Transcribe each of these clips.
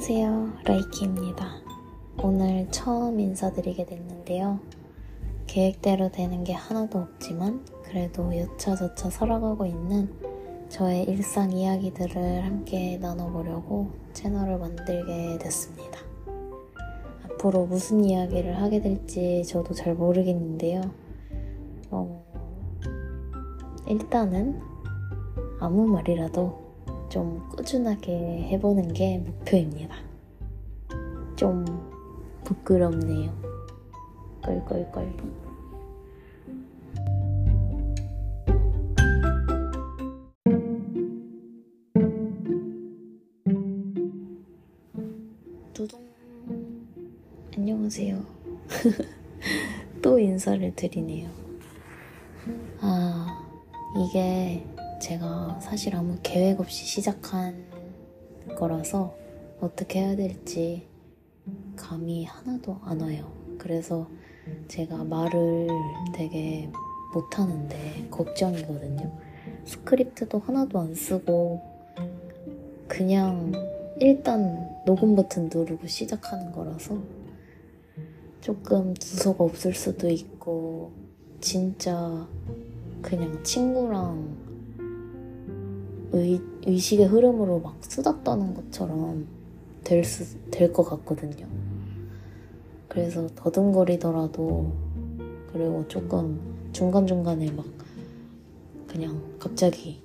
안녕하세요. 라이키입니다. 오늘 처음 인사드리게 됐는데요. 계획대로 되는 게 하나도 없지만 그래도 여차저차 살아가고 있는 저의 일상 이야기들을 함께 나눠보려고 채널을 만들게 됐습니다. 앞으로 무슨 이야기를 하게 될지 저도 잘 모르겠는데요. 어, 일단은 아무 말이라도 좀 꾸준하게 해보는 게 목표입니다. 좀 부끄럽네요. 껄껄껄. 두둥. 안녕하세요. 또 인사를 드리네요. 아, 이게 제가 사실 아무 계획 없이 시작한 거라서 어떻게 해야 될지 감이 하나도 안 와요. 그래서 제가 말을 되게 못하는데 걱정이거든요. 스크립트도 하나도 안 쓰고 그냥 일단 녹음 버튼 누르고 시작하는 거라서 조금 두서가 없을 수도 있고 진짜 그냥 친구랑 의, 의식의 흐름으로 막 수다 떠는 것처럼 될, 것 같거든요. 그래서 더듬거리더라도, 그리고 조금 중간중간에 막 그냥 갑자기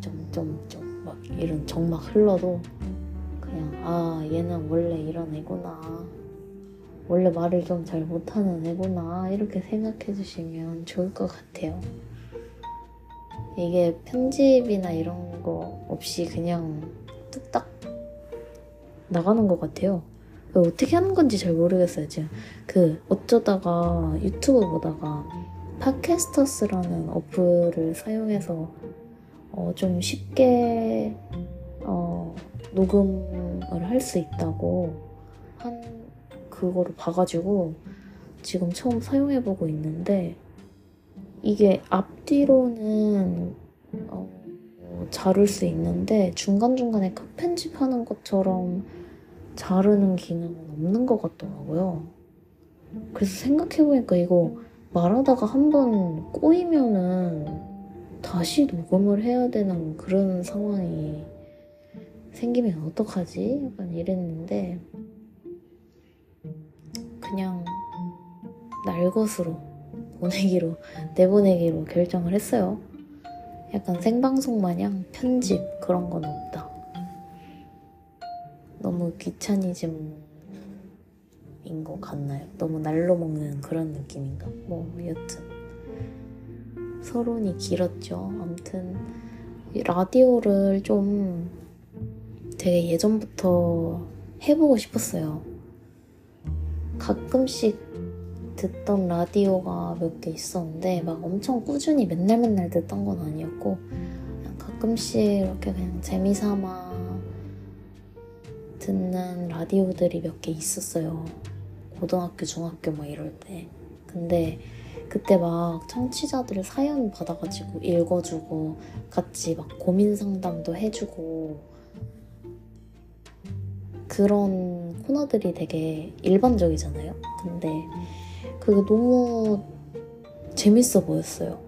좀, 좀, 좀 막 이런 정막 흘러도 그냥, 아, 얘는 원래 이런 애구나. 원래 말을 좀 잘 못하는 애구나. 이렇게 생각해 주시면 좋을 것 같아요. 이게 편집이나 이런 거 없이 그냥 뚝딱 나가는 것 같아요. 어떻게 하는 건지 잘 모르겠어요. 지금 그 어쩌다가 유튜브 보다가 팟캐스터스라는 어플을 사용해서 어, 좀 쉽게 어, 녹음을 할 수 있다고 한 그거를 봐가지고 지금 처음 사용해보고 있는데 이게 앞뒤로는 어, 자를 수 있는데 중간중간에 컷 편집하는 것처럼 자르는 기능은 없는 것 같더라고요. 그래서 생각해보니까 이거 말하다가 한 번 꼬이면은 다시 녹음을 해야 되는 그런 상황이 생기면 어떡하지? 약간 이랬는데 그냥 날 것으로 보내기로 내보내기로 결정을 했어요. 약간 생방송 마냥 편집 그런 건 없다. 너무 귀차니즘인 것 같나요? 너무 날로 먹는 그런 느낌인가? 뭐 여튼 서론이 길었죠. 아무튼 라디오를 좀 되게 예전부터 해보고 싶었어요. 가끔씩 듣던 라디오가 몇 개 있었는데 막 엄청 꾸준히 맨날 맨날 듣던 건 아니었고 그냥 가끔씩 이렇게 그냥 재미삼아 듣는 라디오들이 몇 개 있었어요. 고등학교, 중학교 막 이럴 때. 근데 그때 막 청취자들 사연 받아가지고 읽어주고 같이 막 고민 상담도 해주고 그런 코너들이 되게 일반적이잖아요. 근데 그게 너무 재밌어 보였어요.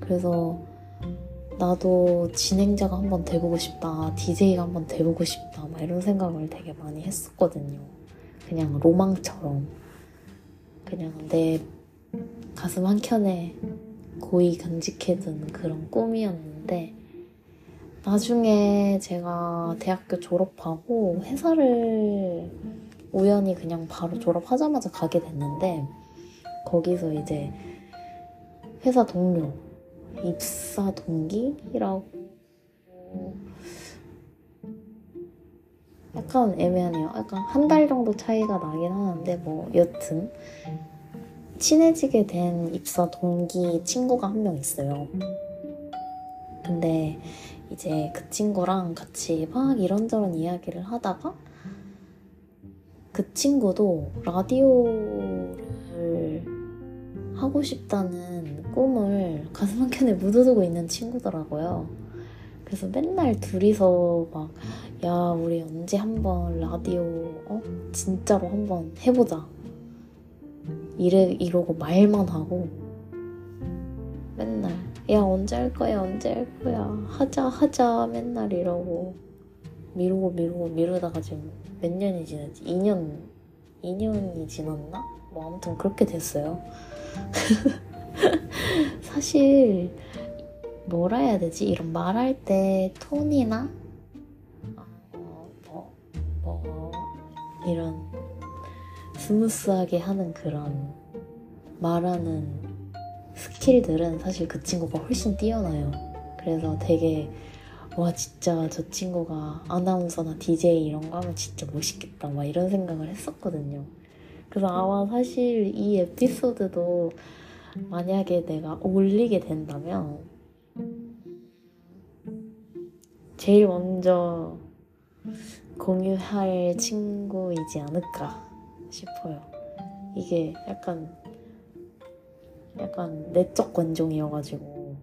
그래서 나도 진행자가 한번 돼보고 싶다, DJ가 한번 돼보고 싶다, 막 이런 생각을 되게 많이 했었거든요. 그냥 로망처럼. 그냥 내 가슴 한켠에 고이 간직해둔 그런 꿈이었는데, 나중에 제가 대학교 졸업하고 회사를 우연히 그냥 바로 졸업하자마자 가게 됐는데 거기서 이제 회사 동료 입사 동기라고 약간 애매하네요. 약간 한 달 정도 차이가 나긴 하는데 뭐 여튼 친해지게 된 입사 동기 친구가 한 명 있어요. 근데 이제 그 친구랑 같이 막 이런저런 이야기를 하다가 그 친구도 라디오를 하고 싶다는 꿈을 가슴 한켠에 묻어두고 있는 친구더라고요. 그래서 맨날 둘이서 막, 야, 우리 언제 한번 라디오, 어? 진짜로 한번 해보자. 이래, 이러고 말만 하고, 맨날, 야, 언제 할 거야, 언제 할 거야. 하자, 하자, 맨날 이러고, 미루고, 미루고, 미루다가 지금 몇 년이 지났지? 2년, 2년이 지났나? 뭐, 아무튼 그렇게 됐어요. 사실, 뭐라 해야 되지? 이런 말할 때 톤이나 어, 뭐, 뭐 이런 smooth하게 하는 그런 말하는 skill들은 사실 그 친구가 훨씬 뛰어나요. 그래서 되게 와 진짜 저 친구가 아나운서나 DJ 이런 거 하면 진짜 멋있겠다 막 이런 생각을 했었거든요. 그래서 아마 사실 이 에피소드도 만약에 내가 올리게 된다면 제일 먼저 공유할 친구이지 않을까 싶어요. 이게 약간 약간 내적 관종이어가지고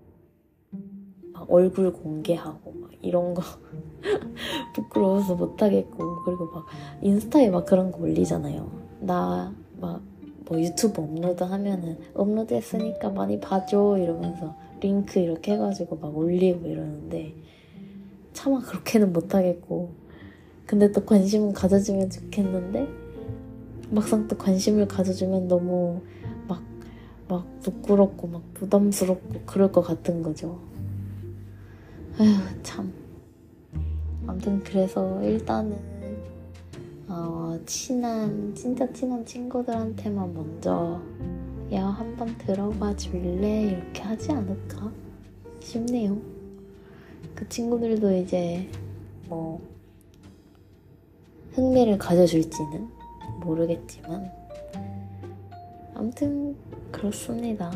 막 얼굴 공개하고 막 이런 거 부끄러워서 못하겠고 그리고 막 인스타에 막 그런 거 올리잖아요. 나 막 뭐 유튜브 업로드 하면은 업로드 했으니까 많이 봐줘 이러면서 링크 이렇게 해가지고 막 올리고 이러는데 차마 그렇게는 못하겠고 근데 또 관심은 가져주면 좋겠는데 막상 또 관심을 가져주면 너무 막, 막 부끄럽고 막 부담스럽고 그럴 것 같은 거죠. 아휴, 참. 아무튼 그래서 일단은, 어, 친한, 진짜 친한 친구들한테만 먼저, 야, 한번 들어봐 줄래? 이렇게 하지 않을까 싶네요. 그 친구들도 이제, 뭐, 흥미를 가져줄지는 모르겠지만 아무튼 그렇습니다.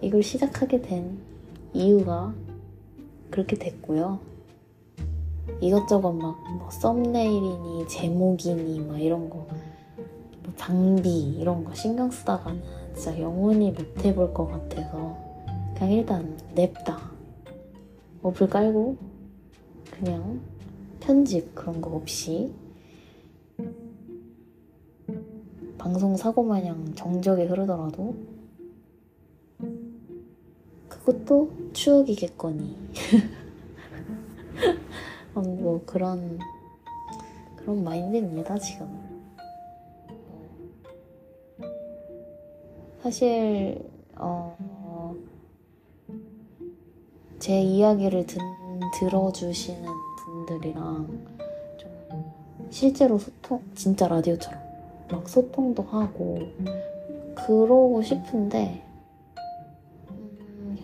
이걸 시작하게 된 이유가 그렇게 됐고요. 이것저것 막 뭐 썸네일이니 제목이니 막 이런 거, 뭐 장비 이런 거 신경 쓰다가는 진짜 영원히 못 해볼 것 같아서 그냥 일단 냅다 어플 깔고 그냥 편집 그런 거 없이 방송 사고 마냥 정적이 흐르더라도 그것도 추억이겠거니. 어, 뭐 그런 그런 마인드입니다 지금. 사실 어, 제 이야기를 든, 들어주시는 분들이랑 좀 실제로 소통 진짜 라디오처럼 막 소통도 하고 그러고 싶은데 음,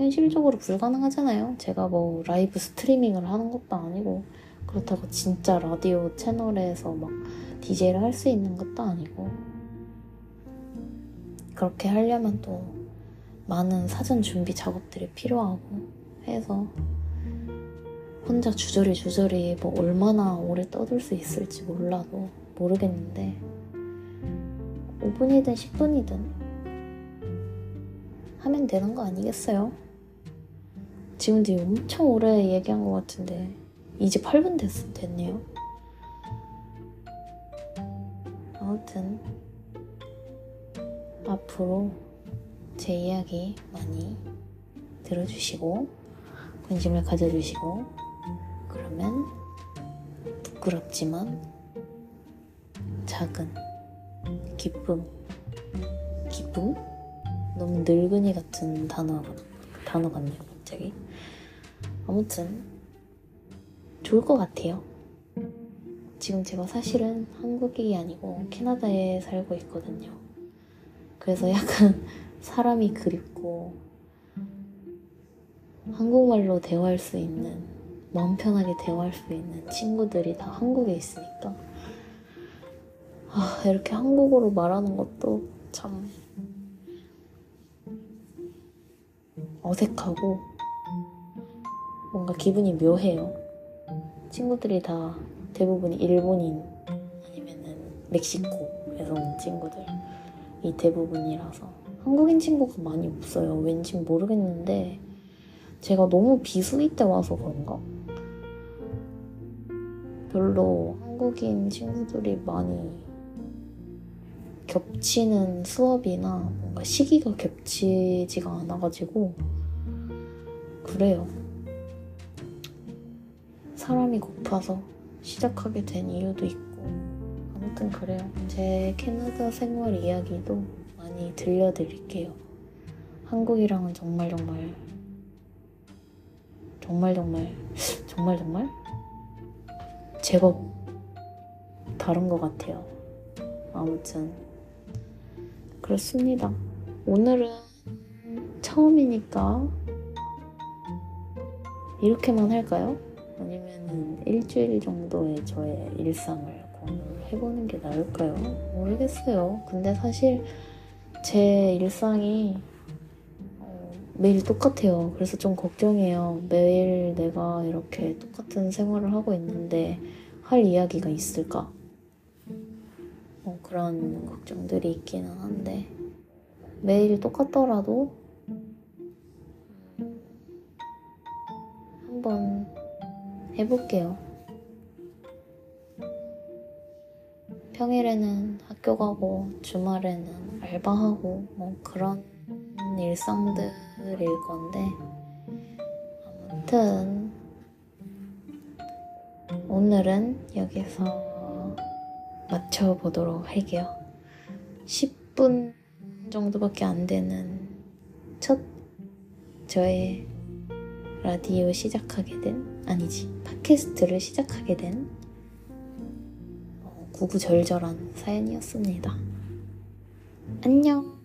현실적으로 불가능하잖아요. 제가 뭐 라이브 스트리밍을 하는 것도 아니고 그렇다고 진짜 라디오 채널에서 막 DJ를 할 수 있는 것도 아니고 그렇게 하려면 또 많은 사전 준비 작업들이 필요하고 해서 혼자 주저리 주저리 뭐 얼마나 오래 떠들 수 있을지 몰라도 모르겠는데 5분이든 10분이든 하면 되는 거 아니겠어요? 지금 되게 엄청 오래 얘기한 것 같은데 이제 8분 됐, 됐네요. 아무튼 앞으로 제 이야기 많이 들어주시고 관심을 가져주시고 그러면 부끄럽지만 작은 기쁨. 기쁨? 너무 늙은이 같은 단어, 단어 같네요, 갑자기. 아무튼, 좋을 것 같아요. 지금 제가 사실은 한국이 아니고 캐나다에 살고 있거든요. 그래서 약간 사람이 그립고, 한국말로 대화할 수 있는, 마음 편하게 대화할 수 있는 친구들이 다 한국에 있으니까 아, 이렇게 한국어로 말하는 것도 참 어색하고 뭔가 기분이 묘해요. 친구들이 다 대부분이 일본인 아니면은 멕시코에서 온 친구들이 대부분이라서 한국인 친구가 많이 없어요. 왠지 모르겠는데 제가 너무 비수기 때 와서 그런가? 별로 한국인 친구들이 많이 겹치는 수업이나 뭔가 시기가 겹치지가 않아가지고 그래요. 사람이 고파서 시작하게 된 이유도 있고 아무튼 그래요. 제 캐나다 생활 이야기도 많이 들려드릴게요. 한국이랑은 정말 정말 정말 정말 정말 정말 제법 다른 것 같아요. 아무튼 그렇습니다. 오늘은 처음이니까 이렇게만 할까요? 일주일 정도의 저의 일상을 해보는 게 나을까요? 모르겠어요. 근데 사실 제 일상이 어, 매일 똑같아요. 그래서 좀 걱정해요. 매일 내가 이렇게 똑같은 생활을 하고 있는데 할 이야기가 있을까? 뭐 그런 걱정들이 있기는 한데 매일 똑같더라도 음, 한번 해볼게요. 평일에는 학교 가고 주말에는 알바하고 뭐 그런 일상들일 건데 아무튼 오늘은 여기서 맞춰보도록 할게요. 10분 정도밖에 안 되는 첫 저의 라디오 시작하게 된 아니지 팟캐스트를 시작하게 된 어, 구구절절한 사연이었습니다. 안녕.